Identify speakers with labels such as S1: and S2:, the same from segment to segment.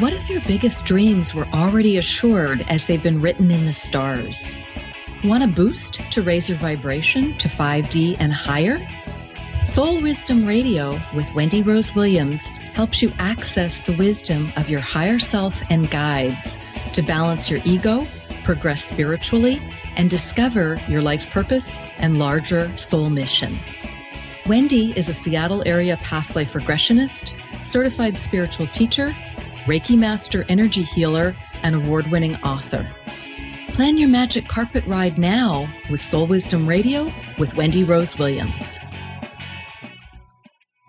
S1: What if your biggest dreams were already assured as they've been written in the stars? Want a boost to raise your vibration to 5D and higher? Soul Wisdom Radio with Wendy Rose Williams helps you access the wisdom of your higher self and guides to balance your ego, progress spiritually, and discover your life purpose and larger soul mission. Wendy is a Seattle area past life regressionist, certified spiritual teacher, Reiki Master Energy Healer, and award winning author. Plan your magic carpet ride now with Soul Wisdom Radio with Wendy Rose Williams.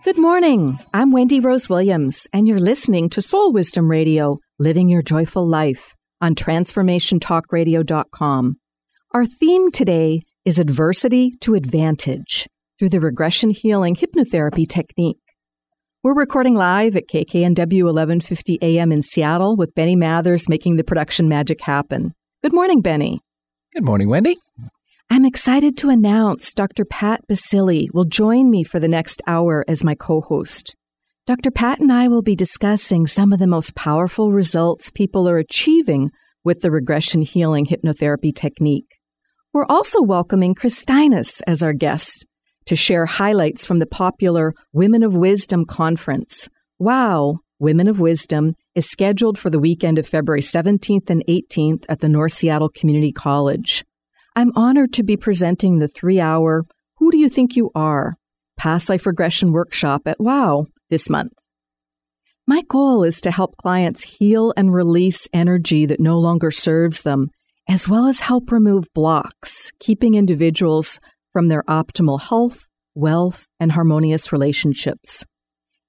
S2: Good morning. I'm Wendy Rose Williams, and you're listening to Soul Wisdom Radio, Living Your Joyful Life on TransformationTalkRadio.com. Our theme today is Adversity to Advantage through the regression healing hypnotherapy technique. We're recording live at KKNW 1150 AM in Seattle with Benny Mathers making the production magic happen. Good morning, Benny.
S3: Good morning, Wendy.
S2: I'm excited to announce Dr. Pat Baccili will join me for the next hour as my co host. Dr. Pat and I will be discussing some of the most powerful results people are achieving with the regression healing hypnotherapy technique. We're also welcoming Christinus as our guest to share highlights from the popular Women of Wisdom conference. Wow, Women of Wisdom is scheduled for the weekend of February 17th and 18th at the North Seattle Community College. I'm honored to be presenting the three hour Who Do You Think You Are? Past Life Regression Workshop at WOW this month. My goal is to help clients heal and release energy that no longer serves them, as well as help remove blocks, keeping individuals from their optimal health, wealth, and harmonious relationships.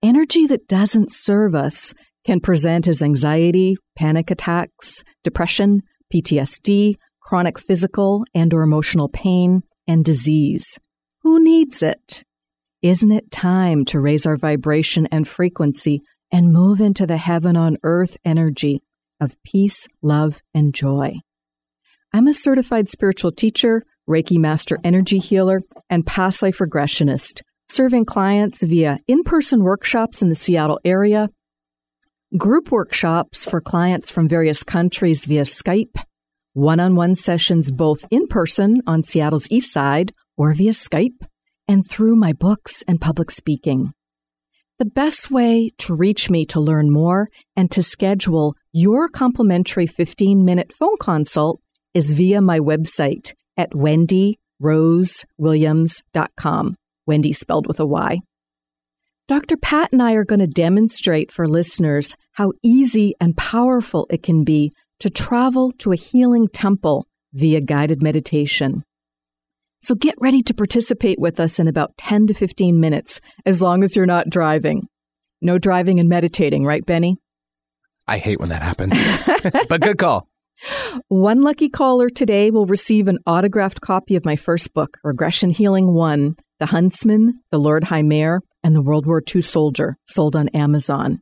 S2: Energy that doesn't serve us can present as anxiety, panic attacks, depression, PTSD, chronic physical and or emotional pain, and disease. Who needs it? Isn't it time to raise our vibration and frequency and move into the heaven on earth energy of peace, love, and joy? I'm a certified spiritual teacher, Reiki Master Energy Healer, and past life regressionist, serving clients via in person workshops in the Seattle area, group workshops for clients from various countries via Skype, one on one sessions both in person on Seattle's east side or via Skype, and through my books and public speaking. The best way to reach me to learn more and to schedule your complimentary 15 minute phone consult is via my website at wendyrosewilliams.com. Wendy spelled with a Y. Dr. Pat and I are going to demonstrate for listeners how easy and powerful it can be to travel to a healing temple via guided meditation. So get ready to participate with us in about 10 to 15 minutes, as long as you're not driving. No driving and meditating, right, Benny?
S3: I hate when that happens, but good call.
S2: One lucky caller today will receive an autographed copy of my first book, Regression Healing 1 The Huntsman, The Lord High Mayor, and the World War II Soldier, sold on Amazon.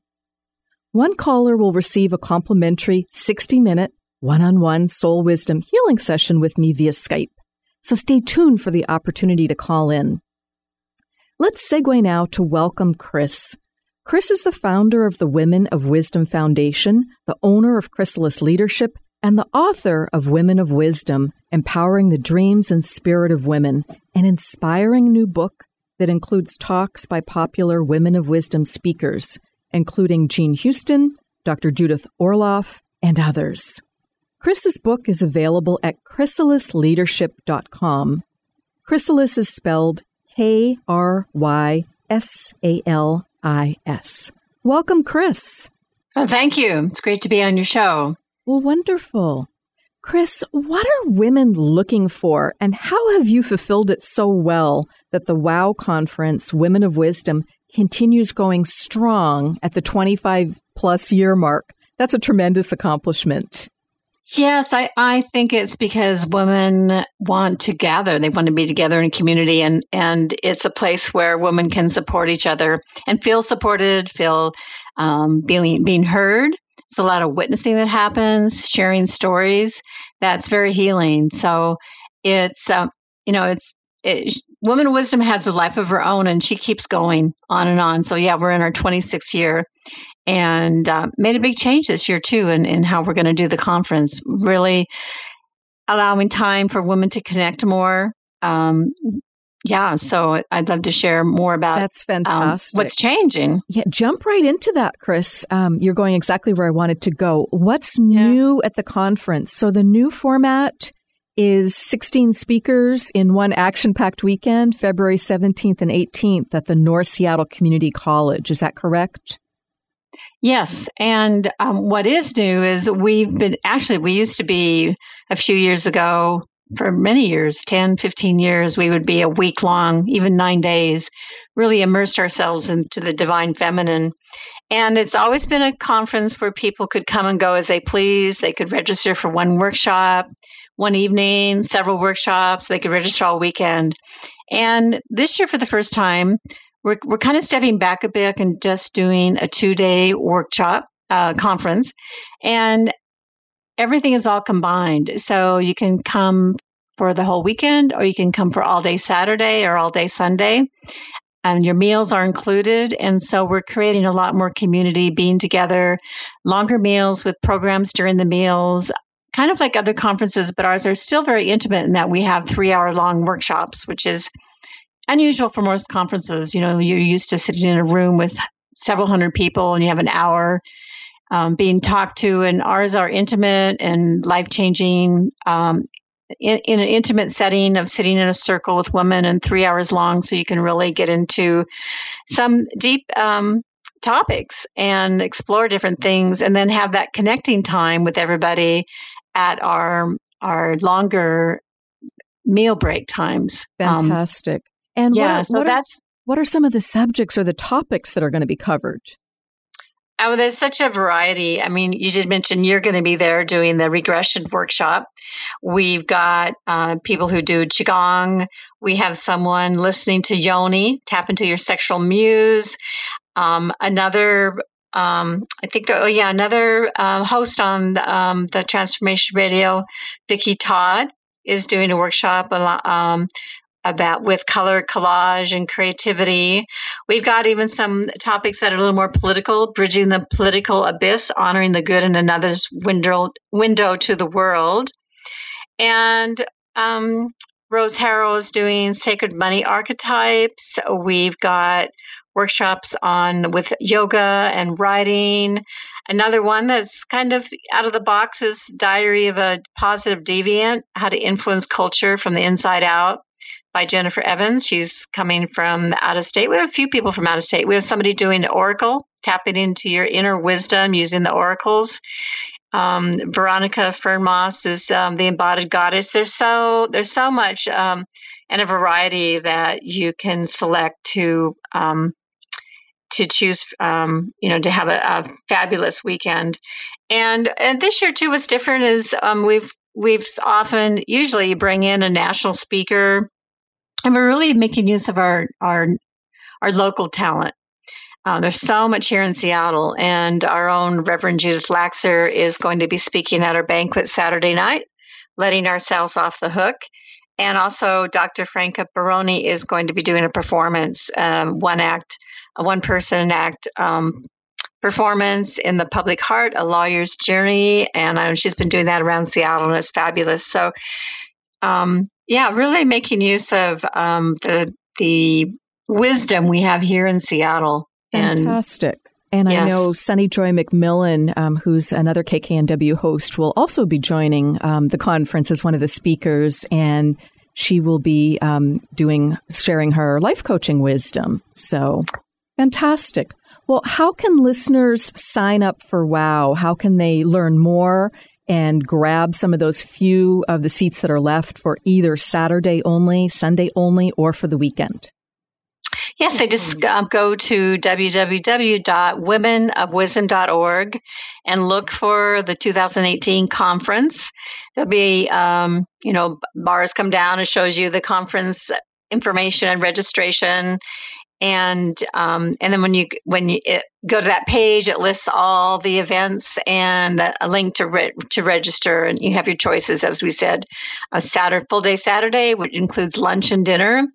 S2: One caller will receive a complimentary 60 minute one on one soul wisdom healing session with me via Skype. So stay tuned for the opportunity to call in. Let's segue now to welcome Chris. Chris is the founder of the Women of Wisdom Foundation, the owner of Krysalis Leadership, and the author of Women of Wisdom Empowering the Dreams and Spirit of Women, an inspiring new book that includes talks by popular Women of Wisdom speakers, including Jean Houston, Dr. Judith Orloff, and others. Chris's book is available at krysalisleadership.com. Krysalis is spelled K R Y S A L I S. Welcome, Chris.
S4: Thank you. It's great to be on your show.
S2: Well, wonderful. Chris, what are women looking for, and how have you fulfilled it so well that the WOW conference, Women of Wisdom, continues going strong at the 25 plus year mark? That's a tremendous accomplishment.
S4: Yes, I, I think it's because women want to gather. They want to be together in a community, and, and it's a place where women can support each other and feel supported, feel um, being, being heard. It's a lot of witnessing that happens, sharing stories. That's very healing. So it's, um, you know, it's, it, Woman Wisdom has a life of her own, and she keeps going on and on. So, yeah, we're in our 26th year and uh, made a big change this year too in, in how we're going to do the conference really allowing time for women to connect more um, yeah so i'd love to share more about
S2: that's fantastic
S4: um, what's changing
S2: yeah jump right into that chris um, you're going exactly where i wanted to go what's yeah. new at the conference so the new format is 16 speakers in one action packed weekend, February 17th and 18th at the North Seattle Community College. Is that correct?
S4: Yes. And um, what is new is we've been actually, we used to be a few years ago, for many years 10, 15 years, we would be a week long, even nine days, really immersed ourselves into the divine feminine. And it's always been a conference where people could come and go as they please. They could register for one workshop, one evening, several workshops. They could register all weekend. And this year, for the first time, we're, we're kind of stepping back a bit and just doing a two day workshop uh, conference. And everything is all combined. So you can come for the whole weekend, or you can come for all day Saturday or all day Sunday. And your meals are included. And so we're creating a lot more community being together, longer meals with programs during the meals, kind of like other conferences, but ours are still very intimate in that we have three hour long workshops, which is unusual for most conferences. You know, you're used to sitting in a room with several hundred people and you have an hour um, being talked to, and ours are intimate and life changing. Um, in, in, an intimate setting of sitting in a circle with women and three hours long, so you can really get into some deep um, topics and explore different things, and then have that connecting time with everybody at our our longer meal break times.
S2: Um, Fantastic. And
S4: yeah,
S2: what,
S4: so
S2: what
S4: that's
S2: are, what are some of the subjects or the topics that are going to be covered?
S4: Oh, there's such a variety. I mean, you did mention you're going to be there doing the regression workshop. We've got uh, people who do Qigong. We have someone listening to Yoni, tap into your sexual muse. Um, another, um, I think, oh, yeah, another uh, host on the, um, the Transformation Radio, Vicki Todd, is doing a workshop um, about with color collage and creativity. We've got even some topics that are a little more political, bridging the political abyss, honoring the good in another's window window to the world. And um, Rose Harrow is doing sacred money archetypes. We've got workshops on with yoga and writing. Another one that's kind of out of the box is Diary of a Positive Deviant: How to Influence Culture from the Inside Out by Jennifer Evans. She's coming from out of state. We have a few people from out of state. We have somebody doing Oracle, tapping into your inner wisdom using the oracles. Um, Veronica Fernmoss is um, the embodied goddess. There's so there's so much um, and a variety that you can select to um, to choose. Um, you know, to have a, a, fabulous weekend. And and this year too was different. Is um, we've we've often usually bring in a national speaker and we're really making use of our our our local talent. Uh, there's so much here in Seattle, and our own Reverend Judith Laxer is going to be speaking at our banquet Saturday night, letting ourselves off the hook. And also, Dr. Franca Baroni is going to be doing a performance, um, one act, a one person act um, performance in the public heart, a lawyer's journey. And um, she's been doing that around Seattle, and it's fabulous. So, um, yeah, really making use of um, the the wisdom we have here in Seattle.
S2: Fantastic. And, and yes. I know Sunny Joy McMillan, um, who's another KKNW host, will also be joining um, the conference as one of the speakers, and she will be um, doing sharing her life coaching wisdom. So fantastic. Well, how can listeners sign up for WOW? How can they learn more and grab some of those few of the seats that are left for either Saturday only, Sunday only, or for the weekend?
S4: Yes, they just um, go to www.womenofwisdom.org and look for the 2018 conference. There'll be, um, you know, bars come down and shows you the conference information and registration and um, and then when you when you it, go to that page, it lists all the events and a link to re- to register, and you have your choices. As we said, a Saturday full day Saturday, which includes lunch and dinner,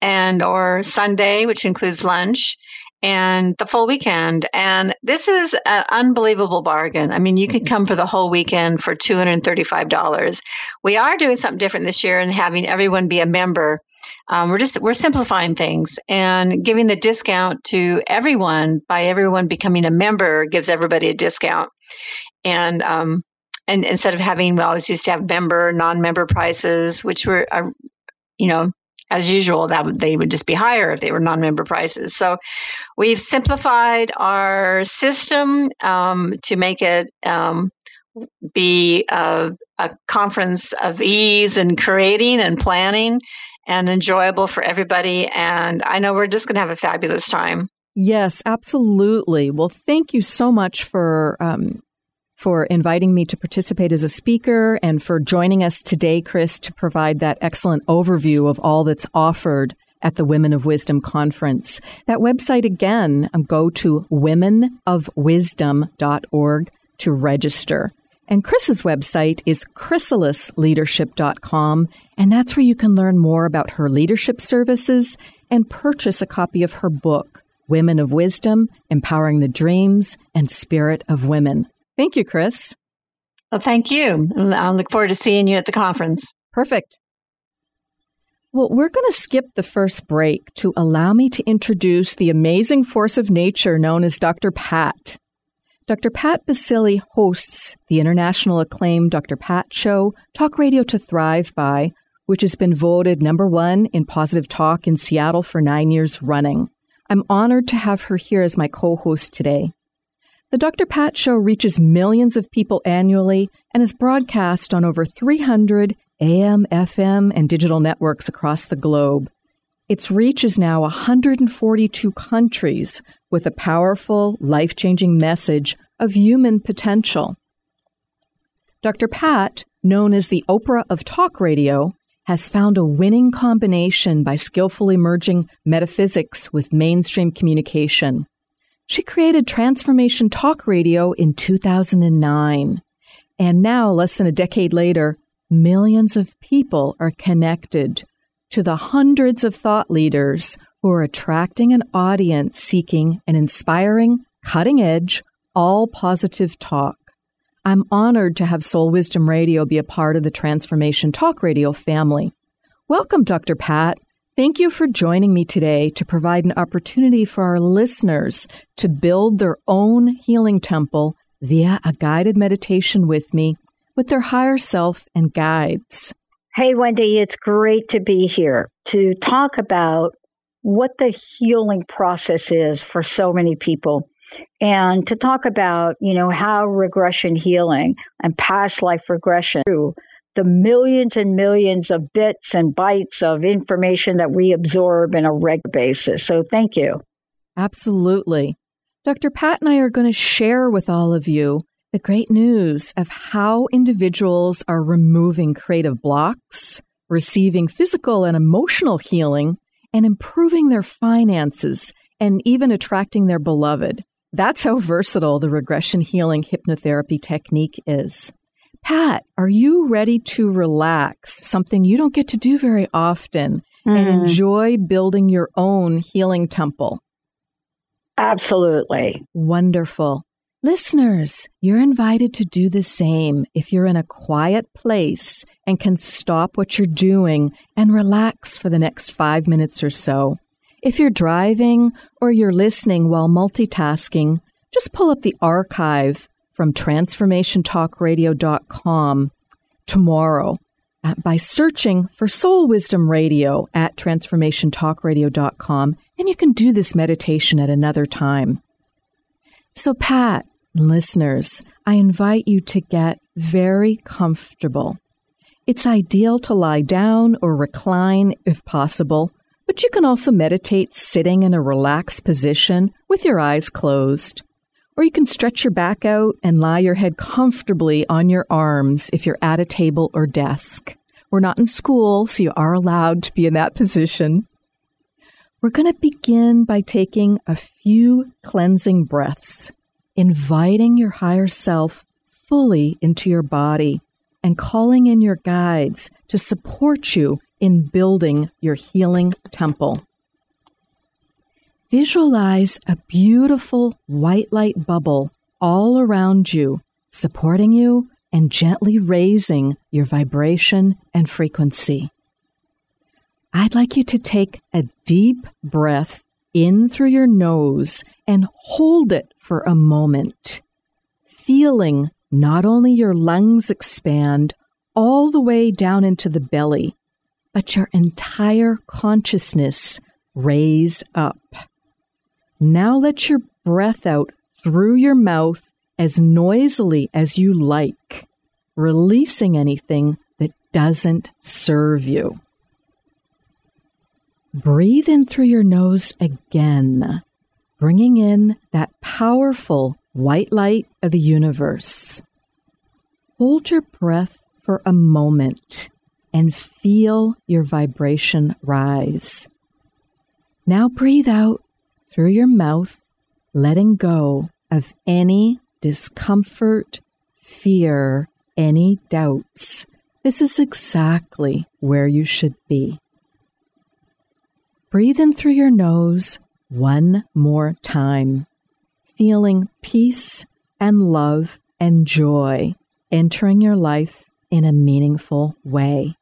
S4: and or Sunday, which includes lunch, and the full weekend. And this is an unbelievable bargain. I mean, you can come for the whole weekend for two hundred thirty five dollars. We are doing something different this year and having everyone be a member um, we're just we're simplifying things and giving the discount to everyone by everyone becoming a member gives everybody a discount. And um, and instead of having we always used to have member non-member prices which were uh, you know as usual that they would just be higher if they were non-member prices. So we've simplified our system um, to make it um, be a, a, conference of ease and creating and planning and enjoyable for everybody. And I know we're just going to have a fabulous time.
S2: Yes, absolutely. Well, thank you so much for um, for inviting me to participate as a speaker and for joining us today, Chris, to provide that excellent overview of all that's offered at the Women of Wisdom conference. That website again, um, go to womenofwisdom.org to register. And Chris's website is krysalisleadership.com, and that's where you can learn more about her leadership services and purchase a copy of her book, Women of Wisdom Empowering the Dreams and Spirit of Women. Thank you, Chris.
S4: Well, thank you. I look forward to seeing you at the conference.
S2: Perfect. Well, we're going to skip the first break to allow me to introduce the amazing force of nature known as Dr. Pat. Dr. Pat Baccili hosts the international acclaimed Dr. Pat Show, Talk Radio to Thrive By, which has been voted number one in positive talk in Seattle for nine years running. I'm honored to have her here as my co host today. The Dr. Pat Show reaches millions of people annually and is broadcast on over 300 AM, FM, and digital networks across the globe. Its reach is now 142 countries with a powerful, life changing message of human potential. Dr. Pat, known as the Oprah of talk radio, has found a winning combination by skillfully merging metaphysics with mainstream communication. She created Transformation Talk Radio in 2009. And now, less than a decade later, millions of people are connected to the hundreds of thought leaders who are attracting an audience seeking an inspiring, cutting edge, all positive talk. I'm honored to have Soul Wisdom Radio be a part of the Transformation Talk Radio family. Welcome, Dr. Pat. Thank you for joining me today to provide an opportunity for our listeners to build their own healing temple via a guided meditation with me with their higher self and guides.
S5: Hey, Wendy, it's great to be here to talk about what the healing process is for so many people and to talk about, you know, how regression healing and past life regression through the millions and millions of bits and bytes of information that we absorb in a regular basis. So thank you.
S2: Absolutely. Dr. Pat and I are going to share with all of you the great news of how individuals are removing creative blocks, receiving physical and emotional healing, and improving their finances and even attracting their beloved. That's how versatile the regression healing hypnotherapy technique is. Pat, are you ready to relax? Something you don't get to do very often mm. and enjoy building your own healing temple.
S5: Absolutely.
S2: Wonderful. Listeners, you're invited to do the same if you're in a quiet place and can stop what you're doing and relax for the next five minutes or so. If you're driving or you're listening while multitasking, just pull up the archive from transformationtalkradio.com tomorrow by searching for Soul Wisdom Radio at transformationtalkradio.com, and you can do this meditation at another time. So, Pat, Listeners, I invite you to get very comfortable. It's ideal to lie down or recline if possible, but you can also meditate sitting in a relaxed position with your eyes closed. Or you can stretch your back out and lie your head comfortably on your arms if you're at a table or desk. We're not in school, so you are allowed to be in that position. We're going to begin by taking a few cleansing breaths, inviting your higher self fully into your body and calling in your guides to support you in building your healing temple. Visualize a beautiful white light bubble all around you, supporting you and gently raising your vibration and frequency. I'd like you to take a deep breath in through your nose and hold it for a moment, feeling not only your lungs expand all the way down into the belly, but your entire consciousness raise up. Now let your breath out through your mouth as noisily as you like, releasing anything that doesn't serve you. Breathe in through your nose again, bringing in that powerful white light of the universe. Hold your breath for a moment and feel your vibration rise. Now breathe out through your mouth, letting go of any discomfort, fear, any doubts. This is exactly where you should be. Breathe in through your nose one more time, feeling peace and love and joy entering your life in a meaningful way.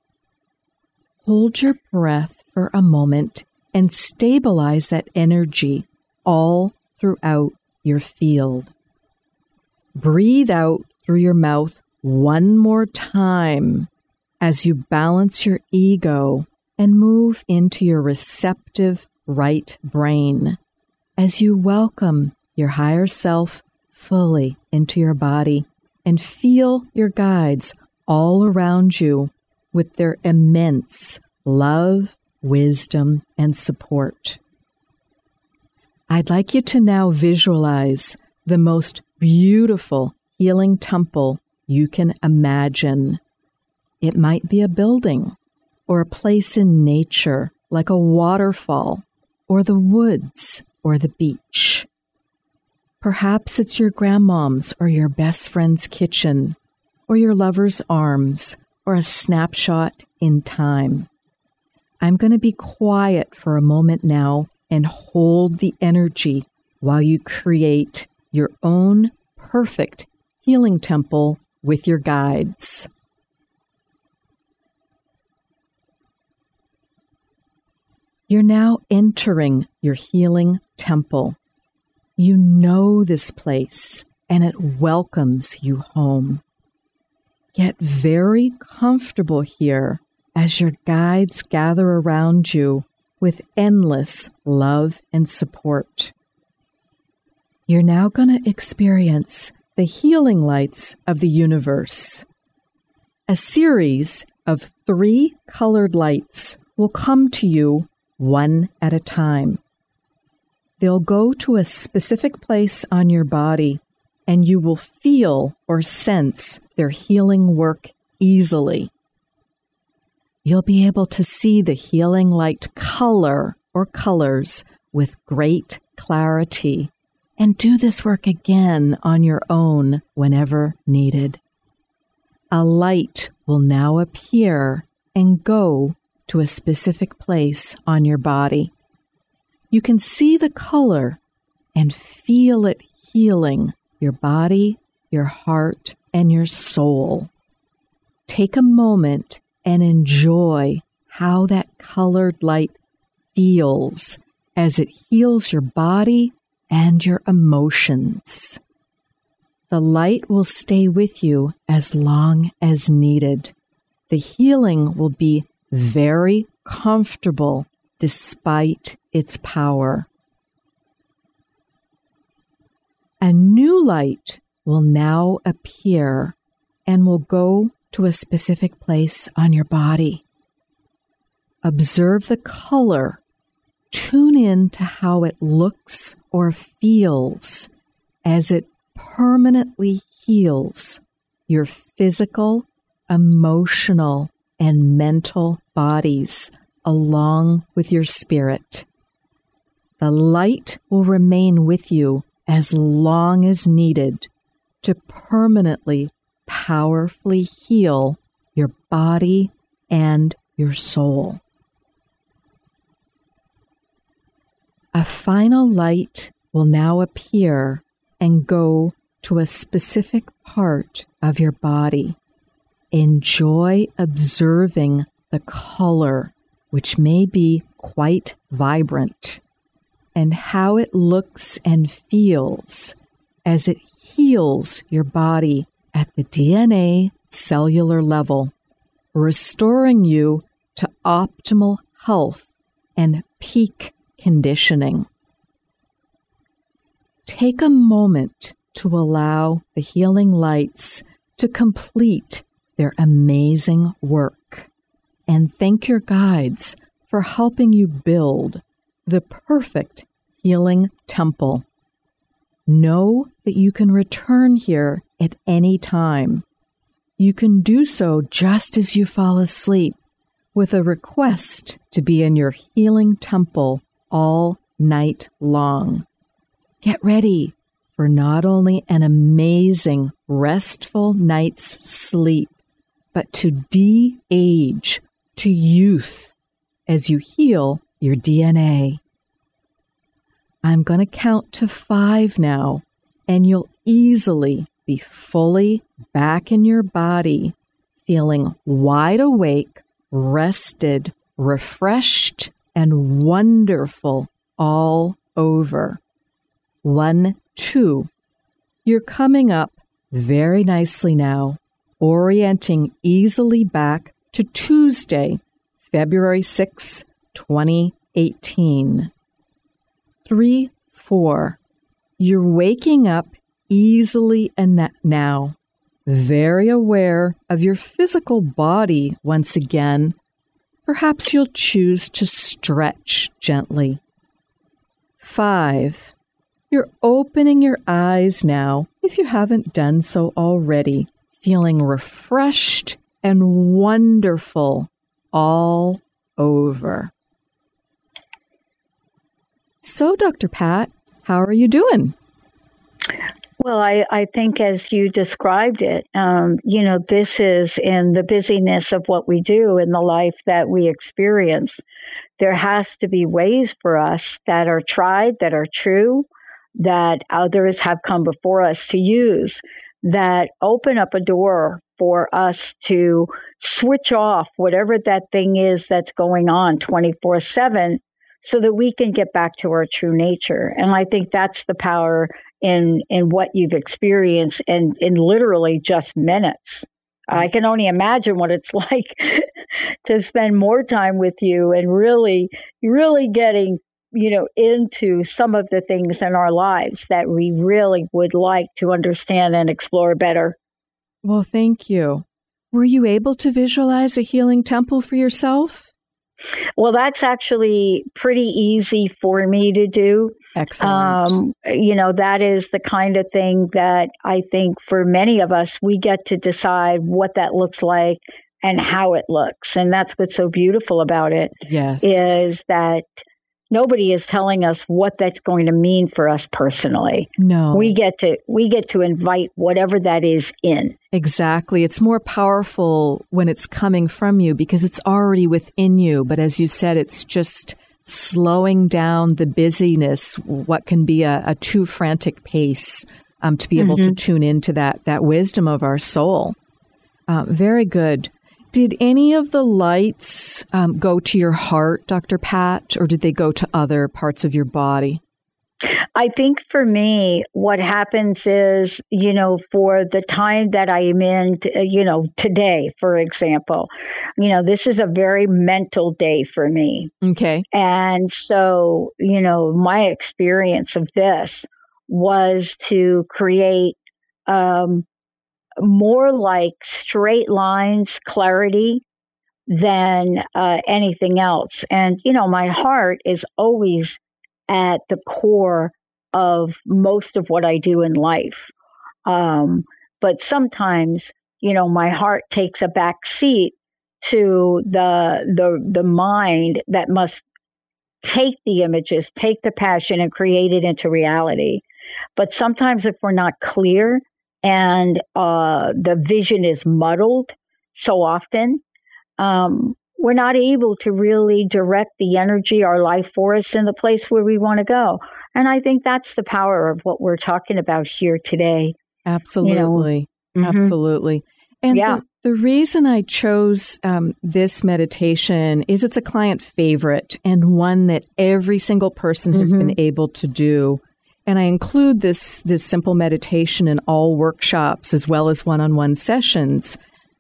S2: Hold your breath for a moment and stabilize that energy all throughout your field. Breathe out through your mouth one more time as you balance your ego and move into your receptive right brain as you welcome your higher self fully into your body and feel your guides all around you with their immense love, wisdom, and support. I'd like you to now visualize the most beautiful healing temple you can imagine. It might be a building or a place in nature like a waterfall or the woods or the beach. Perhaps it's your grandmom's or your best friend's kitchen or your lover's arms or a snapshot in time. I'm going to be quiet for a moment now and hold the energy while you create your own perfect healing temple with your guides. You're now entering your healing temple. You know this place and it welcomes you home. Get very comfortable here as your guides gather around you with endless love and support. You're now going to experience the healing lights of the universe. A series of three colored lights will come to you one at a time. They'll go to a specific place on your body, and you will feel or sense their healing work easily you'll be able to see the healing light color or colors with great clarity and do this work again on your own whenever needed. A light will now appear and go to a specific place on your body. You can see the color and feel it healing your body, your heart, and your soul. Take a moment and enjoy how that colored light feels as it heals your body and your emotions. The light will stay with you as long as needed. The healing will be very comfortable despite its power. A new light will now appear and will go to a specific place on your body. Observe the color tune in to how it looks or feels as it permanently heals your physical, emotional, and mental bodies along with your spirit. The light will remain with you as long as needed to permanently, powerfully heal your body and your soul. A final light will now appear and go to a specific part of your body. Enjoy observing the color, which may be quite vibrant, and how it looks and feels as it heals your body at the DNA cellular level, restoring you to optimal health and peak conditioning. Take a moment to allow the healing lights to complete their amazing work and thank your guides for helping you build the perfect healing temple. Know that you can return here at any time. You can do so just as you fall asleep with a request to be in your healing temple all night long. Get ready for not only an amazing, restful night's sleep, but to de age to youth as you heal your DNA. I'm going to count to five now, and you'll easily be fully back in your body, feeling wide awake, rested, refreshed, and wonderful all over. One, two. You're coming up very nicely now, orienting easily back to Tuesday, February 6, 2018. Three, four. You're waking up easily and now, very aware of your physical body once again. Perhaps you'll choose to stretch gently. Five. You're opening your eyes now, if you haven't done so already, feeling refreshed and wonderful all over. So, Dr. Pat, how are you doing?
S5: Well, I, I think as you described it, um, you know, this is in the busyness of what we do in the life that we experience. There has to be ways for us that are tried, that are true, that others have come before us to use that open up a door for us to switch off whatever that thing is that's going on 24 7 so that we can get back to our true nature. And I think that's the power in in what you've experienced and in literally just minutes. I can only imagine what it's like to spend more time with you and really, really getting you know, into some of the things in our lives that we really would like to understand and explore better.
S2: Well, thank you. Were you able to visualize a healing temple for yourself?
S5: Well, that's actually pretty easy for me to do.
S2: Excellent. Um,
S5: you know, that is the kind of thing that I think for many of us, we get to decide what that looks like and how it looks. And that's what's so beautiful about it.
S2: Yes.
S5: Is that nobody is telling us what that's going to mean for us personally.
S2: No.
S5: We get to we get to invite whatever that is in.
S2: Exactly. It's more powerful when it's coming from you because it's already within you, but as you said it's just slowing down the busyness, what can be a, a too frantic pace, um, to be able mm-hmm. to tune into that that wisdom of our soul. Uh, very good. Did any of the lights um, go to your heart, Dr. Pat, or did they go to other parts of your body?
S5: I think for me, what happens is, you know, for the time that I am in, you know, today, for example, you know, this is a very mental day for me.
S2: Okay.
S5: And so, you know, my experience of this was to create um, more like straight lines, clarity, than uh, anything else. And, you know, my heart is always at the core of most of what I do in life. Um, but sometimes, you know, my heart takes a back seat to the the the mind that must take the images, take the passion, and create it into reality. But sometimes, if we're not clear and uh, the vision is muddled so often, um, we're not able to really direct the energy, our life force, in the place where we want to go. And I think that's the power of what we're talking about here today.
S2: Absolutely. You know? mm-hmm. Absolutely. And yeah. the, the, reason I chose um, this meditation is it's a client favorite and one that every single person has mm-hmm. been able to do. And I include this this simple meditation in all workshops as well as one-on-one sessions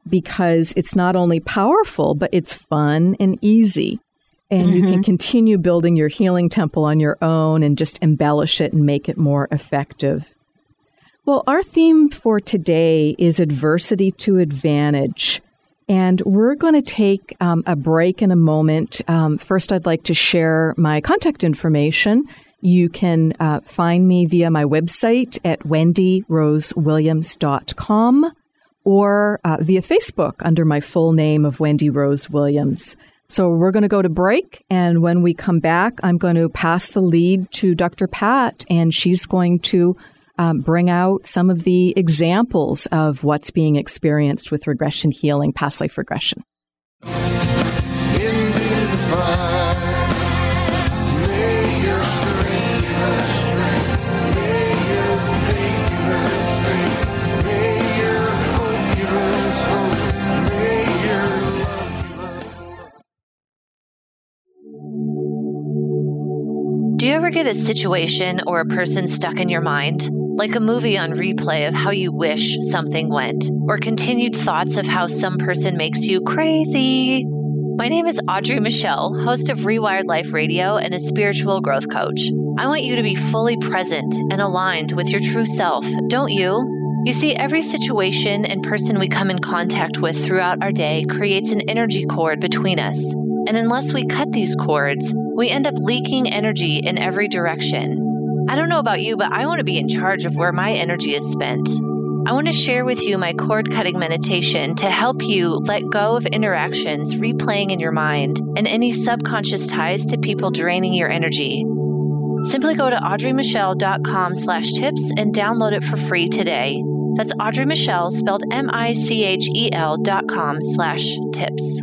S2: because it's not only powerful, but it's fun and easy. And mm-hmm. you can mm-hmm. continue building your healing temple on your own and just embellish it and make it more effective. Well, our theme for today is adversity to advantage. And we're going to take um, a break in a moment. Um, first, I'd like to share my contact information. You can uh, find me via my website at wendyrosewilliams.com or uh, via Facebook under my full name of Wendy Rose Williams. So we're going to go to break. And when we come back, I'm going to pass the lead to Dr. Pat, and she's going to um, bring out some of the examples of what's being experienced with regression healing, past life regression.
S6: Do you ever get a situation or a person stuck in your mind? Like a movie on replay of how you wish something went, or continued thoughts of how some person makes you crazy? My name is Audrey Michelle, host of Rewired Life Radio and a spiritual growth coach. I want you to be fully present and aligned with your true self, don't you? You see, every situation and person we come in contact with throughout our day creates an energy cord between us. And unless we cut these cords, we end up leaking energy in every direction. I don't know about you, but I want to be in charge of where my energy is spent. I want to share with you my cord cutting meditation to help you let go of interactions replaying in your mind and any subconscious ties to people draining your energy. Simply go to audreymichelle.com slash tips and download it for free today. That's Audrey Michelle, spelled M-I-C-H-E-L dot com slash tips.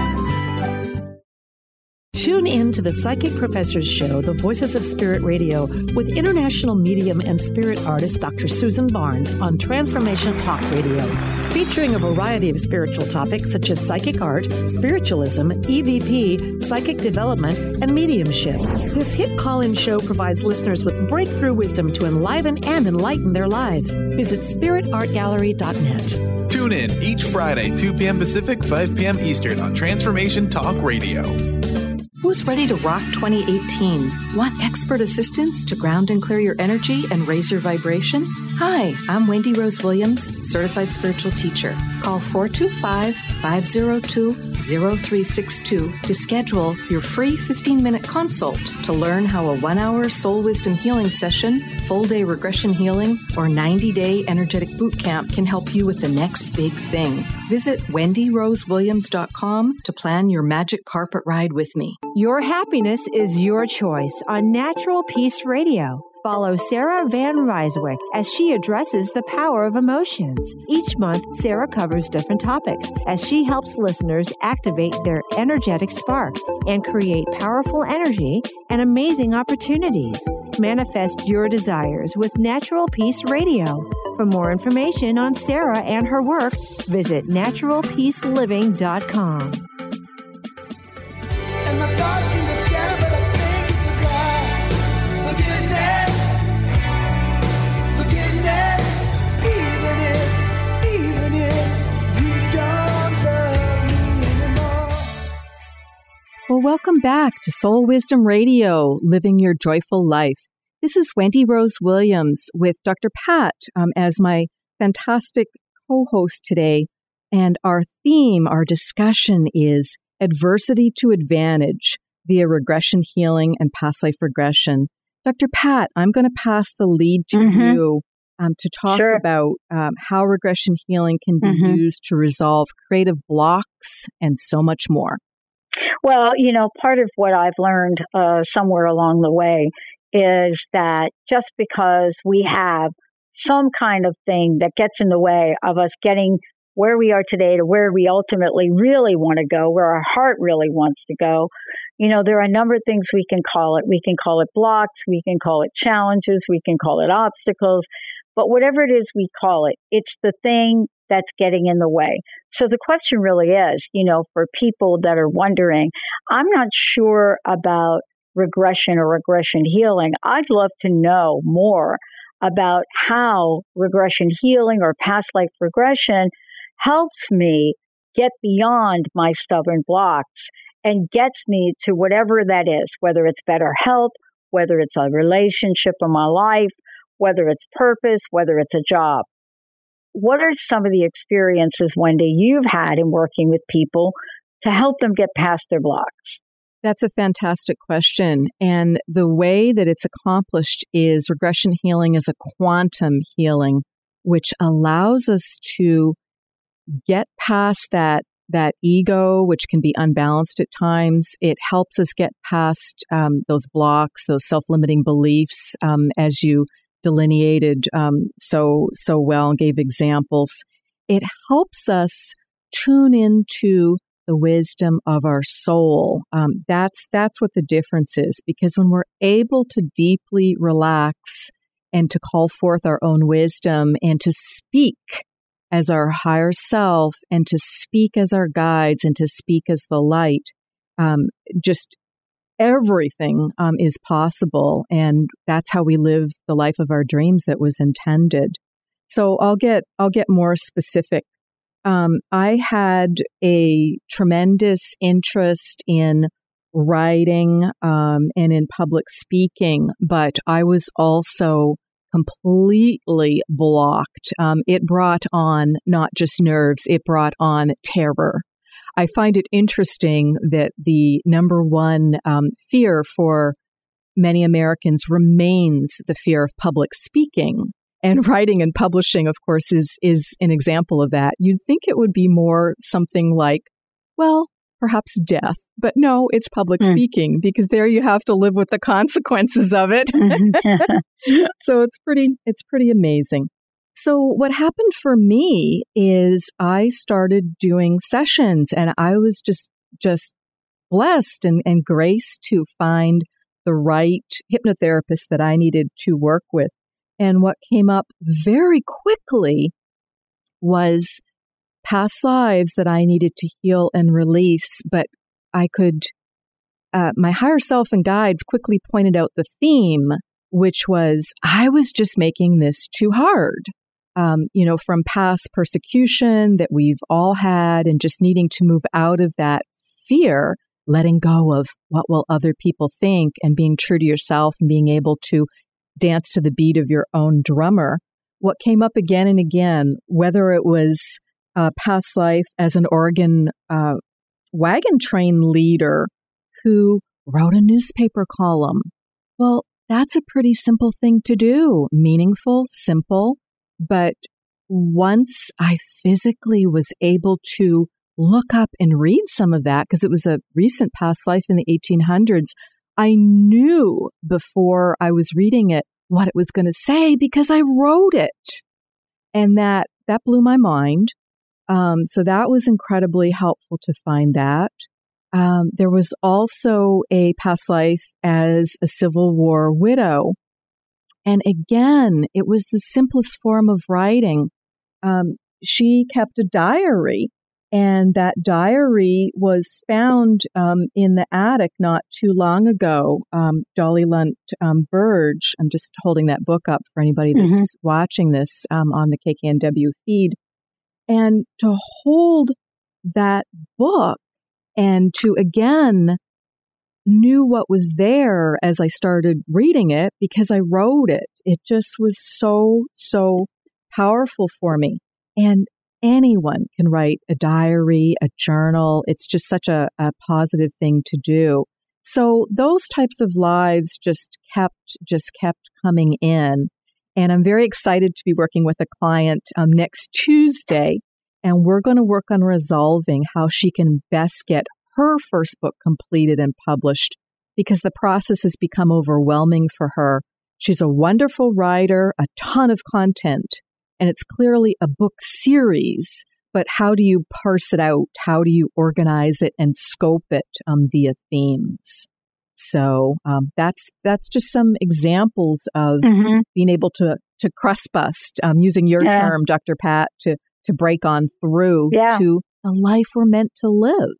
S7: Tune in to the Psychic Professors Show, The Voices of Spirit Radio, with international medium and spirit artist Dr. Susan Barnes on Transformation Talk Radio, featuring a variety of spiritual topics such as psychic art, spiritualism, EVP, psychic development, and mediumship. This hit call in show provides listeners with breakthrough wisdom to enliven and enlighten their lives. Visit spiritartgallery.net.
S8: Tune in each Friday, 2 p.m. Pacific, 5 p.m. Eastern on Transformation Talk Radio.
S9: Who's ready to rock 2018? Want expert assistance to ground and clear your energy and raise your vibration? Hi, I'm Wendy Rose Williams, certified spiritual teacher. Call 425 502 0362 to schedule your free 15 minute consult to learn how a one hour soul wisdom healing session, full day regression healing, or 90 day energetic boot camp can help you with the next big thing. Visit wendyrosewilliams.com to plan your magic carpet ride with me.
S10: Your happiness is your choice on Natural Peace Radio. Follow Sarah Van Ryswick as she addresses the power of emotions. Each month, Sarah covers different topics as she helps listeners activate their energetic spark and create powerful energy and amazing opportunities. Manifest your desires with Natural Peace Radio. For more information on Sarah and her work, visit naturalpeaceliving.com.
S2: Well, welcome back to Soul Wisdom Radio, Living Your Joyful Life. This is Wendy Rose Williams with Dr. Pat um, as my fantastic co host today. And our theme, our discussion is adversity to advantage via regression healing and past life regression. Dr. Pat, I'm going to pass the lead to mm-hmm. you um, to talk sure. about um, how regression healing can be mm-hmm. used to resolve creative blocks and so much more.
S5: Well, you know, part of what I've learned uh, somewhere along the way is that just because we have some kind of thing that gets in the way of us getting where we are today to where we ultimately really want to go, where our heart really wants to go, you know, there are a number of things we can call it. We can call it blocks, we can call it challenges, we can call it obstacles, but whatever it is we call it, it's the thing that's getting in the way. So the question really is, you know, for people that are wondering, I'm not sure about regression or regression healing. I'd love to know more about how regression healing or past life regression helps me get beyond my stubborn blocks and gets me to whatever that is, whether it's better health, whether it's a relationship in my life, whether it's purpose, whether it's a job. What are some of the experiences, Wendy, you've had in working with people to help them get past their blocks?
S2: That's a fantastic question. And the way that it's accomplished is regression healing is a quantum healing, which allows us to get past that that ego, which can be unbalanced at times. It helps us get past um, those blocks, those self limiting beliefs, um, as you delineated um, so so well and gave examples. It helps us tune into the wisdom of our soul. Um, that's that's what the difference is because when we're able to deeply relax and to call forth our own wisdom and to speak as our higher self and to speak as our guides and to speak as the light, um, just everything um, is possible. And that's how we live the life of our dreams that was intended. So I'll get, I'll get more specific. Um, I had a tremendous interest in writing um, and in public speaking, but I was also completely blocked. Um, it brought on not just nerves, it brought on terror. I find it interesting that the number one um, fear for many Americans remains the fear of public speaking. And writing and publishing, of course, is is an example of that. You'd think it would be more something like, well, perhaps death. But no, it's public mm. speaking because there you have to live with the consequences of it. Mm-hmm. so it's pretty it's pretty amazing. So what happened for me is I started doing sessions and I was just just blessed and, and graced to find the right hypnotherapist that I needed to work with. And what came up very quickly was past lives that I needed to heal and release, but I could, uh, my higher self and guides quickly pointed out the theme, which was I was just making this too hard. Um, you know, from past persecution that we've all had and just needing to move out of that fear, letting go of what will other people think and being true to yourself and being able to dance to the beat of your own drummer. What came up again and again, whether it was uh, past life as an Oregon uh, wagon train leader who wrote a newspaper column. Well, that's a pretty simple thing to do, meaningful, simple. But once I physically was able to look up and read some of that, because it was a recent past life in the 1800s, I knew before I was reading it what it was going to say because I wrote it. And that, that blew my mind. Um, so that was incredibly helpful to find that. Um, there was also a past life as a Civil War widow. And again, it was the simplest form of writing. Um, she kept a diary and that diary was found um, in the attic not too long ago. Um, Dolly Lunt um, Burge, I'm just holding that book up for anybody that's mm-hmm. watching this um, on the KKNW feed. And to hold that book and to again knew what was there as I started reading it because I wrote it. It just was so, so powerful for me. And anyone can write a diary, a journal. It's just such a, a positive thing to do. So those types of lives just kept, just kept coming in. And I'm very excited to be working with a client um, next Tuesday. And we're going to work on resolving how she can best get her first book completed and published because the process has become overwhelming for her. She's a wonderful writer, a ton of content, and it's clearly a book series, but how do you parse it out? How do you organize it and scope it um, via themes? So um, that's that's just some examples of mm-hmm. being able to to crust bust, um, using your yeah. term, Dr. Pat, to to break on through yeah. to the life we're meant to live.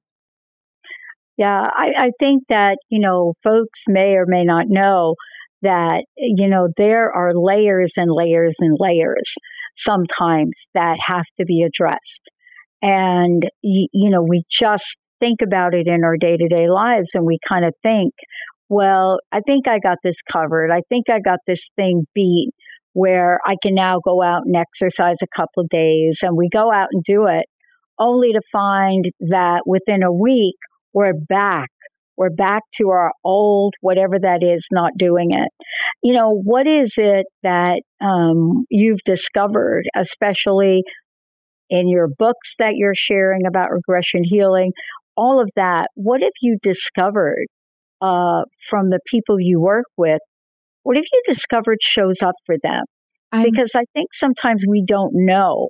S5: Yeah, I, I think that you know folks may or may not know that you know there are layers and layers and layers sometimes that have to be addressed. And, you know, we just think about it in our day to day lives and we kind of think, well, I think I got this covered. I think I got this thing beat where I can now go out and exercise a couple of days. And we go out and do it only to find that within a week, we're back we're back to our old, whatever that is, not doing it. You know, what is it that um, you've discovered, especially in your books that you're sharing about regression healing, all of that? What have you discovered uh, from the people you work with? What have you discovered shows up for them? I'm, because I think sometimes we don't know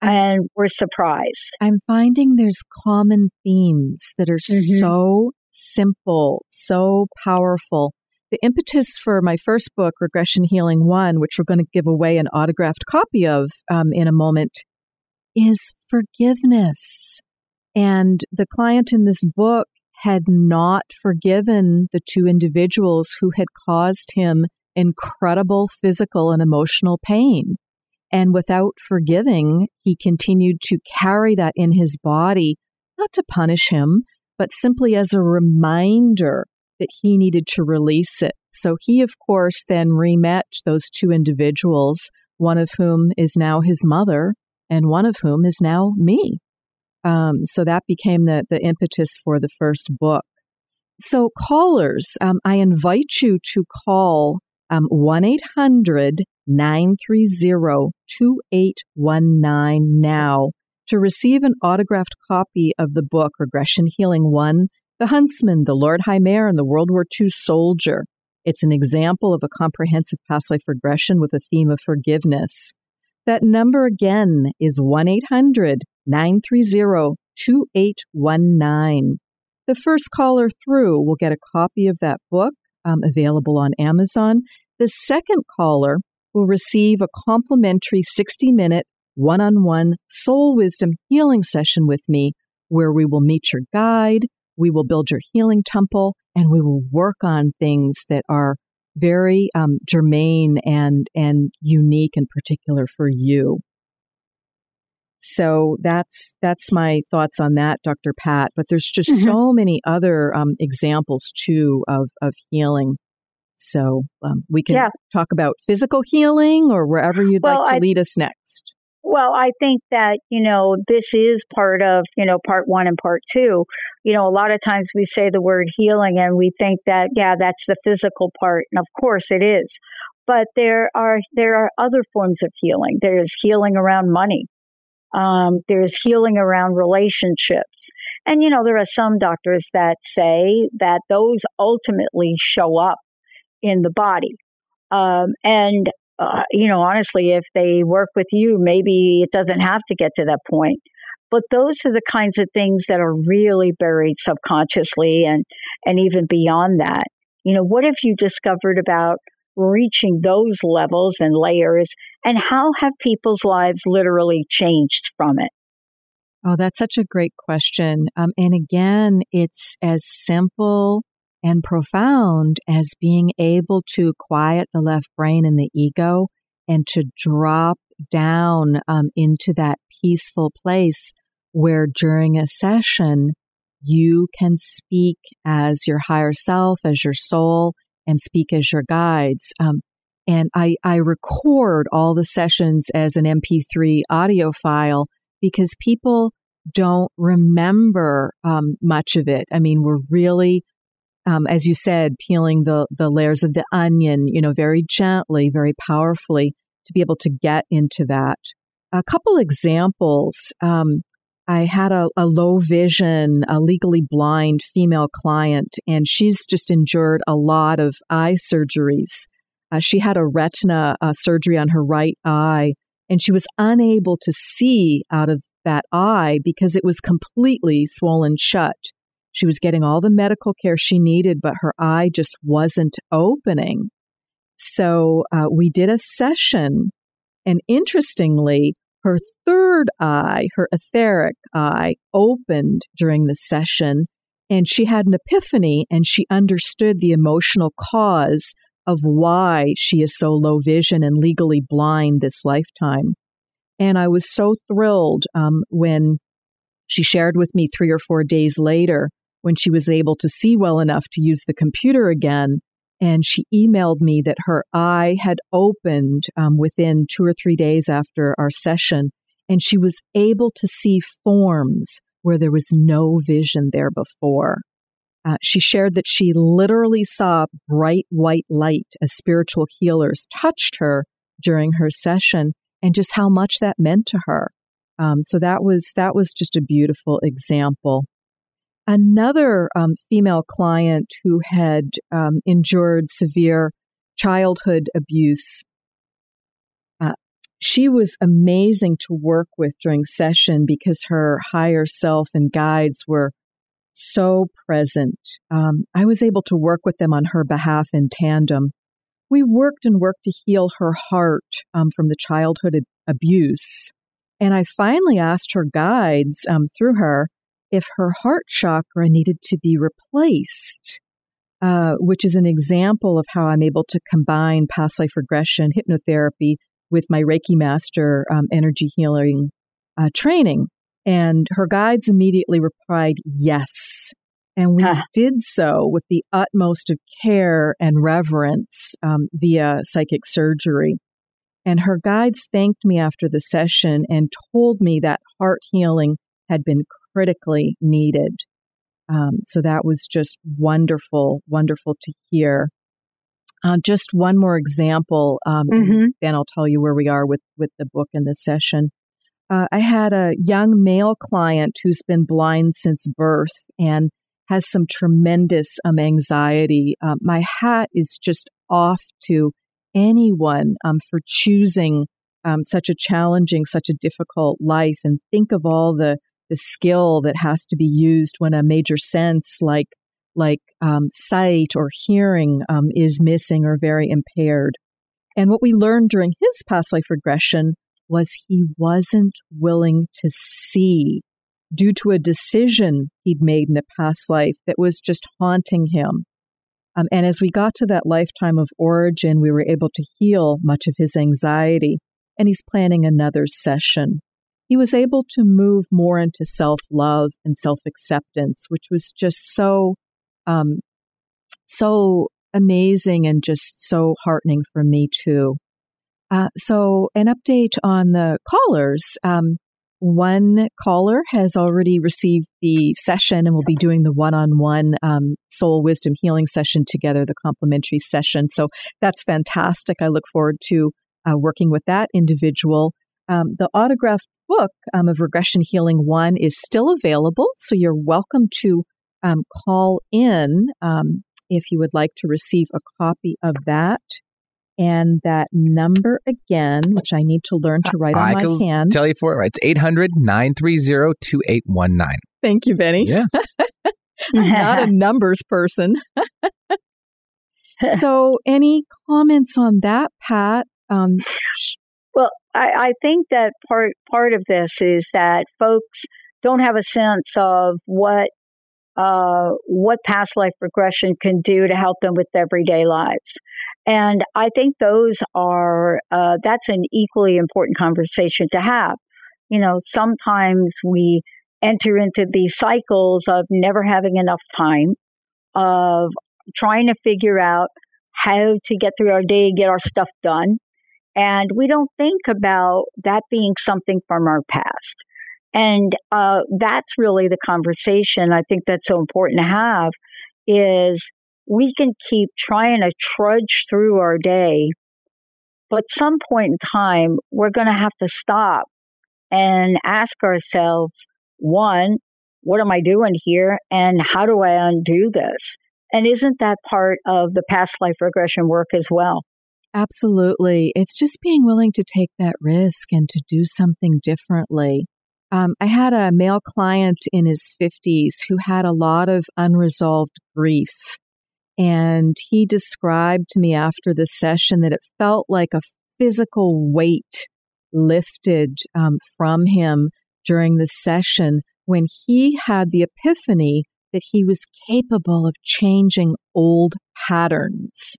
S5: and we're surprised.
S2: I'm finding there's common themes that are mm-hmm. so simple, so powerful. The impetus for my first book, Regression Healing One, which we're going to give away an autographed copy of um, in a moment, is forgiveness. And the client in this book had not forgiven the two individuals who had caused him incredible physical and emotional pain. And without forgiving, he continued to carry that in his body, not to punish him, but simply as a reminder that he needed to release it. So he, of course, then remet those two individuals, one of whom is now his mother, and one of whom is now me. Um, so that became the, the impetus for the first book. So, callers, um, I invite you to call um, 1 800 930 2819 now to receive an autographed copy of the book Regression Healing 1 The Huntsman, the Lord High Mayor, and the World War II Soldier. It's an example of a comprehensive past life regression with a theme of forgiveness. That number again is 1 800 930 2819. The first caller through will get a copy of that book um, available on Amazon. The second caller will receive a complimentary 60 minute one on one soul wisdom healing session with me where we will meet your guide, we will build your healing temple, and we will work on things that are very um, germane and and unique and particular for you. So that's that's my thoughts on that, Dr. Pat. But there's just mm-hmm. so many other um, examples too of of healing. So um, we can yeah. talk about physical healing or wherever you'd well, like to I, lead us next.
S5: Well, I think that, you know, this is part of, you know, part one and part two. You know, a lot of times we say the word healing and we think that, yeah, that's the physical part. And of course it is. But there are, there are other forms of healing. There's healing around money. Um, there's healing around relationships. And, you know, there are some doctors that say that those ultimately show up in the body. Um, and, uh, you know, honestly, if they work with you, maybe it doesn't have to get to that point. But those are the kinds of things that are really buried subconsciously and, and even beyond that. You know, what have you discovered about reaching those levels and layers and how have people's lives literally changed from it?
S2: Oh, that's such a great question. Um, and again, it's as simple and profound as being able to quiet the left brain and the ego and to drop down um, into that peaceful place where during a session you can speak as your higher self, as your soul, and speak as your guides. Um, and I, I record all the sessions as an MP3 audio file because people don't remember um, much of it. I mean, we're really, um, as you said, peeling the, the layers of the onion, you know, very gently, very powerfully to be able to get into that. A couple examples. Um, I had a, a, low vision, a legally blind female client, and she's just endured a lot of eye surgeries. Uh, she had a retina uh, surgery on her right eye, and she was unable to see out of that eye because it was completely swollen shut. She was getting all the medical care she needed, but her eye just wasn't opening. So uh, we did a session, and interestingly, her third eye, her etheric eye, opened during the session, and she had an epiphany and she understood the emotional cause of why she is so low vision and legally blind this lifetime. And I was so thrilled um, when she shared with me three or four days later when she was able to see well enough to use the computer again. And she emailed me that her eye had opened um, within two or three days after our session, and she was able to see forms where there was no vision there before. Uh, she shared that she literally saw bright white light as spiritual healers touched her during her session and just how much that meant to her. Um, so that was that was just a beautiful example. Another um, female client who had um, endured severe childhood abuse. Uh, she was amazing to work with during session because her higher self and guides were so present. Um, I was able to work with them on her behalf in tandem we worked and worked to heal her heart um, from the childhood abuse. And I finally asked her guides um, through her if her heart chakra needed to be replaced, uh, which is an example of how I'm able to combine past life regression, hypnotherapy with my Reiki Master um, energy healing uh, training. And her guides immediately replied, yes. And we huh. did so with the utmost of care and reverence um, via psychic surgery. And her guides thanked me after the session and told me that heart healing had been critically needed. Um, so that was just wonderful, wonderful to hear. Uh, just one more example, um, mm-hmm. then I'll tell you where we are with, with the book and the session. Uh, I had a young male client who's been blind since birth, and has some tremendous um, anxiety. Uh, my hat is just off to anyone um, for choosing um, such a challenging, such a difficult life. And think of all the, the skill that has to be used when a major sense like like um, sight or hearing um, is missing or very impaired. And what we learned during his past life regression was he wasn't willing to see due to a decision he'd made in a past life that was just haunting him. Um, and as we got to that lifetime of origin, we were able to heal much of his anxiety, and he's planning another session. He was able to move more into self love and self acceptance, which was just so, um, so amazing and just so heartening for me too. Uh, so, an update on the callers. Um, one caller has already received the session and will be doing the one on one soul wisdom healing session together, the complimentary session. So that's fantastic. I look forward to uh, working with that individual. Um, the autographed book um, of Regression Healing 1 is still available, so you're welcome to um, call in um, if you would like to receive a copy of that. And that number again, which I need to learn to write on
S3: I
S2: my
S3: can
S2: hand.
S3: tell you for it. It's 800 930 2819.
S2: Thank you, Benny.
S3: Yeah.
S2: I'm not a numbers person. so, any comments on that, Pat? Um,
S5: Well, I, I think that part part of this is that folks don't have a sense of what uh, what past life regression can do to help them with everyday lives, and I think those are uh, that's an equally important conversation to have. You know, sometimes we enter into these cycles of never having enough time, of trying to figure out how to get through our day, get our stuff done. And we don't think about that being something from our past. And uh, that's really the conversation I think that's so important to have is we can keep trying to trudge through our day, but some point in time, we're going to have to stop and ask ourselves, one, what am I doing here? And how do I undo this? And isn't that part of the past life regression work as well?
S2: Absolutely. It's just being willing to take that risk and to do something differently. Um, I had a male client in his 50s who had a lot of unresolved grief. And he described to me after the session that it felt like a physical weight lifted um, from him during the session when he had the epiphany that he was capable of changing old patterns.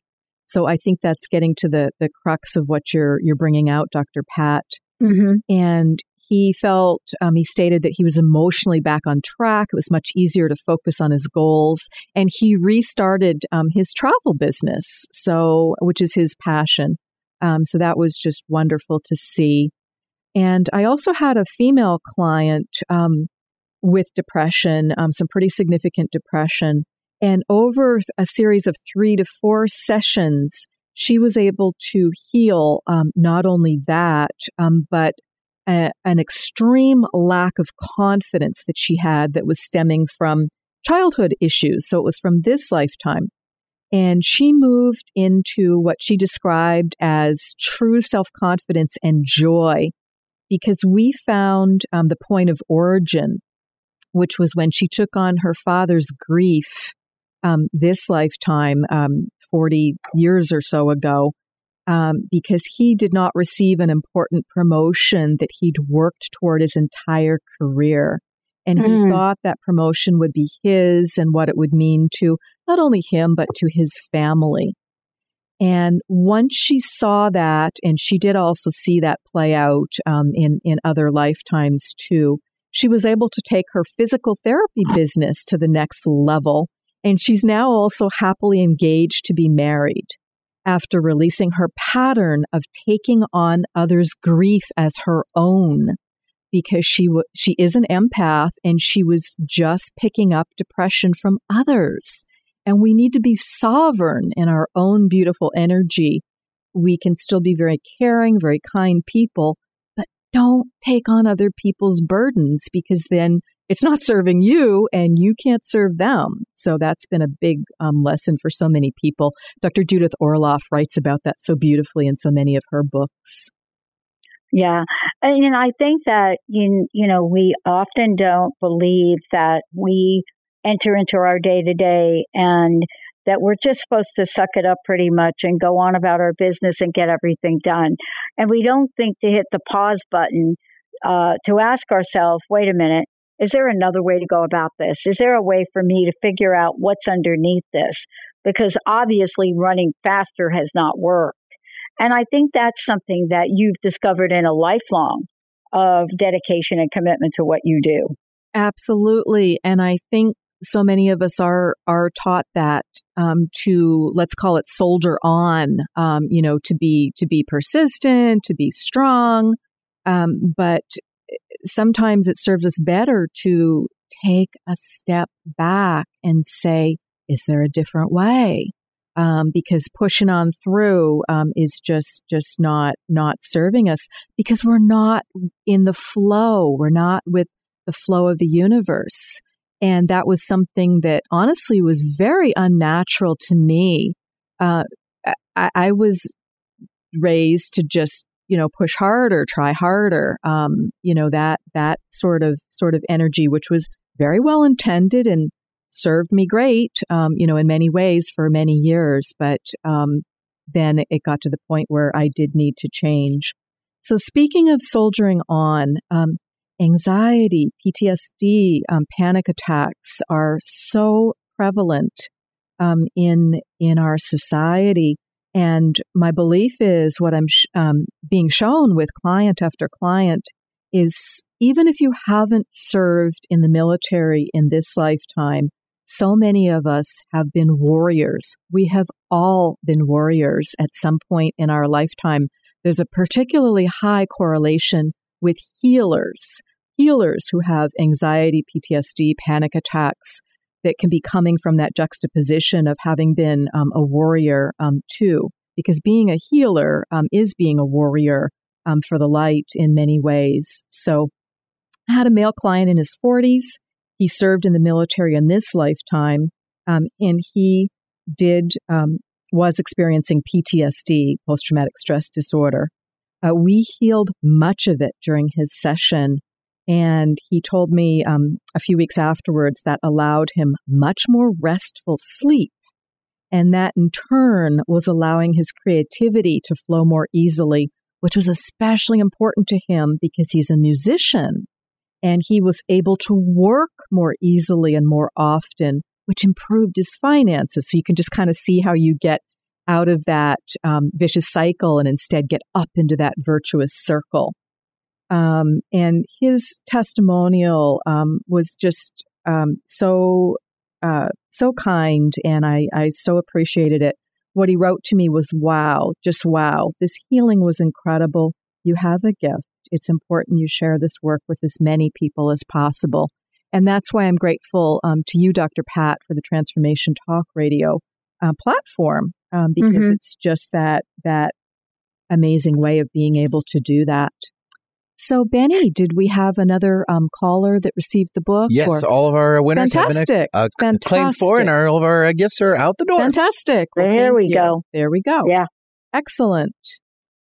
S2: So I think that's getting to the the crux of what you're you're bringing out, Dr. Pat.
S5: Mm-hmm.
S2: And he felt um, he stated that he was emotionally back on track. It was much easier to focus on his goals, and he restarted um, his travel business, so which is his passion. Um, so that was just wonderful to see. And I also had a female client um, with depression, um, some pretty significant depression. And over a series of three to four sessions, she was able to heal um, not only that, um, but a, an extreme lack of confidence that she had that was stemming from childhood issues. So it was from this lifetime. And she moved into what she described as true self confidence and joy because we found um, the point of origin, which was when she took on her father's grief um, this lifetime, um, 40 years or so ago, um, because he did not receive an important promotion that he'd worked toward his entire career. And he
S5: Mm.
S2: thought that promotion would be his and what it would mean to not only him, but to his family. And once she saw that, and she did also see that play out um, in, in other lifetimes too, she was able to take her physical therapy business to the next level. And she's now also happily engaged to be married after releasing her pattern of taking on others' grief as her own because she w- she is an empath and she was just picking up depression from others. And we need to be sovereign in our own beautiful energy. We can still be very caring very kind people but don't take on other people's burdens because then it's not serving you and you can't serve them so that's been a big um, lesson for so many people dr judith orloff writes about that so beautifully in so many of her books
S5: Yeah. And, I think that, you, you know, we often don't believe that we enter into our day to day and that we're just supposed to suck it up pretty much and go on about our business and get everything done. And we don't think to hit the pause button uh, to ask ourselves, wait a minute, is there another way to go about this? Is there a way for me to figure out what's underneath this? Because obviously running faster has not worked. And I think that's something that you've discovered in a lifelong of dedication and commitment to what you do.
S2: Absolutely, and I think so many of us are are taught that um, to let's call it soldier on. Um, you know, to be to be persistent, to be strong, um, but sometimes it serves us better to take a step back and say, "Is there a different way?" um, because pushing on through um, is just just not not serving us because we're not in the flow. We're not with the flow of the universe, and that was something that honestly was very unnatural to me. Uh, I, I was raised to just you know push harder, try harder. Um, you know that that sort of sort of energy, which was very well intended and served me great. Um, you know, in many ways for many years, but um, then it got to the point where I did need to change. So, speaking of soldiering on, um, anxiety, PTSD, um, panic attacks are so prevalent um, in in our society. And my belief is what I'm sh- um, being shown with client after client is even if you haven't served in the military in this lifetime, so many of us have been warriors. We have all been warriors at some point in our lifetime. There's a particularly high correlation with healers, healers who have anxiety, PTSD, panic attacks that can be coming from that juxtaposition of having been um, a warrior um, too. Because being a healer um, is being a warrior um, for the light in many ways. So I had a male client in his 40s. He served in the military in this lifetime, um, and he did um, was experiencing PTSD, post traumatic stress disorder. Uh, we healed much of it during his session, and he told me um, a few weeks afterwards that allowed him much more restful sleep. And that in turn was allowing his creativity to flow more easily, which was especially important to him because he's a musician and he was able to work more easily and more often, which improved his finances. So you can just kind of see how you get out of that um, vicious cycle and instead get up into that virtuous circle. Um, and his testimonial um, was just um, so uh, so kind, and I, I so appreciated it. What he wrote to me was, "Wow, just wow! This healing was incredible. You have a gift it's important you share this work with as many people as possible. And that's why I'm grateful um, to you, Dr. Pat, for the Transformation Talk Radio uh, platform, um, because mm-hmm. it's just that that amazing way of being able to do that. So, Benny, did we have another um, caller that received the book?
S3: Yes, or? all of our winners
S2: Fantastic.
S3: have been a, a claimed for, and all of our uh, gifts are out the door.
S2: Fantastic.
S5: Well, there we you. go.
S2: There we go.
S5: Yeah.
S2: Excellent.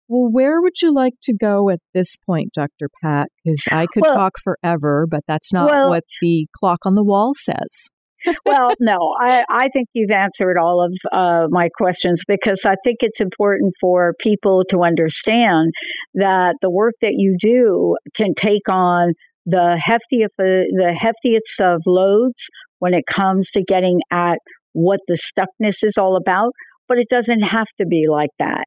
S2: Well, where would you like to go at this point, Dr. Pat? Because I could well, talk forever, but that's not well, what the clock on the wall says.
S5: well, no, I, I think you've answered all of uh, my questions because I think it's important for people to understand that the work that you do can take on the heftiest, uh, the heftiest of loads when it comes to getting at what the stuckness is all about, but it doesn't have to be like that.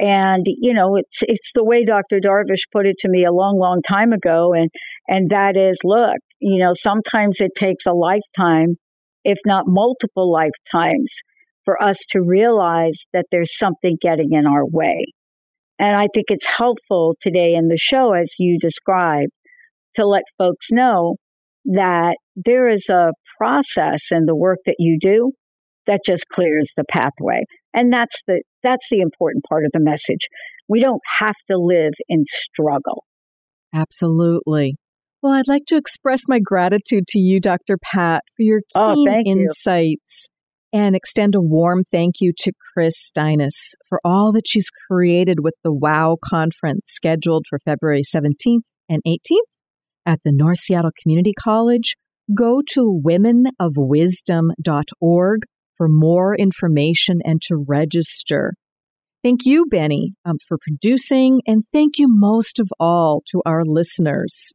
S5: And you know, it's it's the way Dr. Darvish put it to me a long, long time ago, and and that is, look, you know, sometimes it takes a lifetime, if not multiple lifetimes, for us to realize that there's something getting in our way. And I think it's helpful today in the show, as you described, to let folks know that there is a process in the work that you do that just clears the pathway. And that's the that's the important part of the message. We don't have to live in struggle.
S2: Absolutely. Well, I'd like to express my gratitude to you, Dr. Pat, for your
S5: oh,
S2: keen
S5: oh,
S2: insights. And extend a warm thank you to Kris Steinnes for all that she's created with the WOW conference scheduled for February 17th and 18th at the North Seattle Community College. Go to womenofwisdom.org for more information and to register. Thank you, Benny, um, for producing, and thank you most of all to our listeners.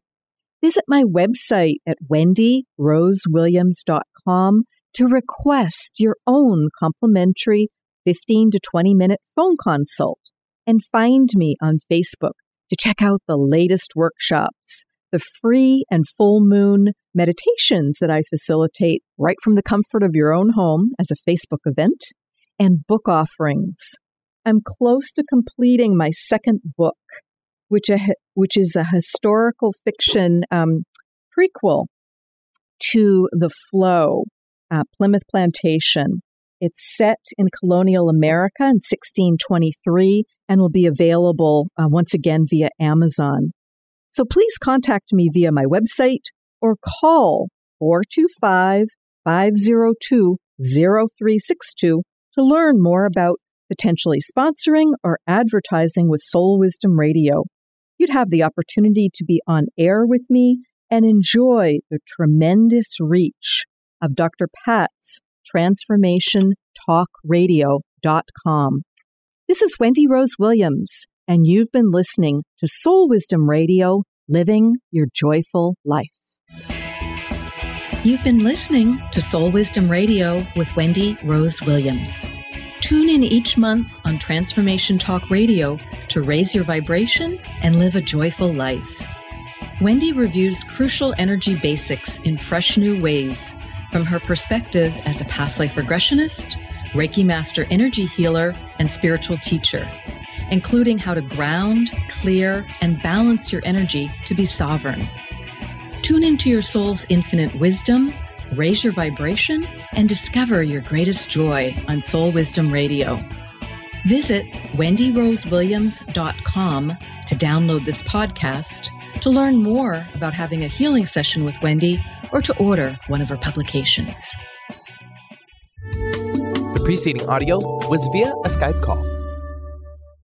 S2: Visit my website at wendyrosewilliams.com to request your own complimentary 15 to 20 minute phone consult and find me on Facebook to check out the latest workshops the free and full moon meditations that I facilitate right from the comfort of your own home as a Facebook event, and book offerings. I'm close to completing my second book, which, a, which is a historical fiction um, prequel to The Flow, uh, Plymouth Plantation. It's set in colonial America in 1623 and will be available uh, once again via Amazon. So please contact me via my website or call 425 502 0362 to learn more about
S11: potentially sponsoring or advertising with Soul Wisdom Radio. You'd have the opportunity to be on air with me and enjoy the tremendous reach of Dr. Pat's transformationtalkradio.com. This is Wendy Rose Williams, and you've been listening to Soul Wisdom Radio, living your joyful life.
S2: You've been listening to Soul Wisdom Radio with Wendy Rose Williams. Tune in each month on Transformation Talk Radio to raise your vibration and live a joyful life. Wendy reviews crucial energy basics in fresh new ways from her perspective as a past life regressionist, Reiki master energy healer, and spiritual teacher, including how to ground, clear, and balance your energy to be sovereign. Tune into your soul's infinite wisdom, raise your vibration, and discover your greatest joy on Soul Wisdom Radio. Visit wendyrosewilliams.com to download this podcast, to learn more about having a healing session with Wendy, or to order one of her publications.
S3: The preceding audio was via a Skype call.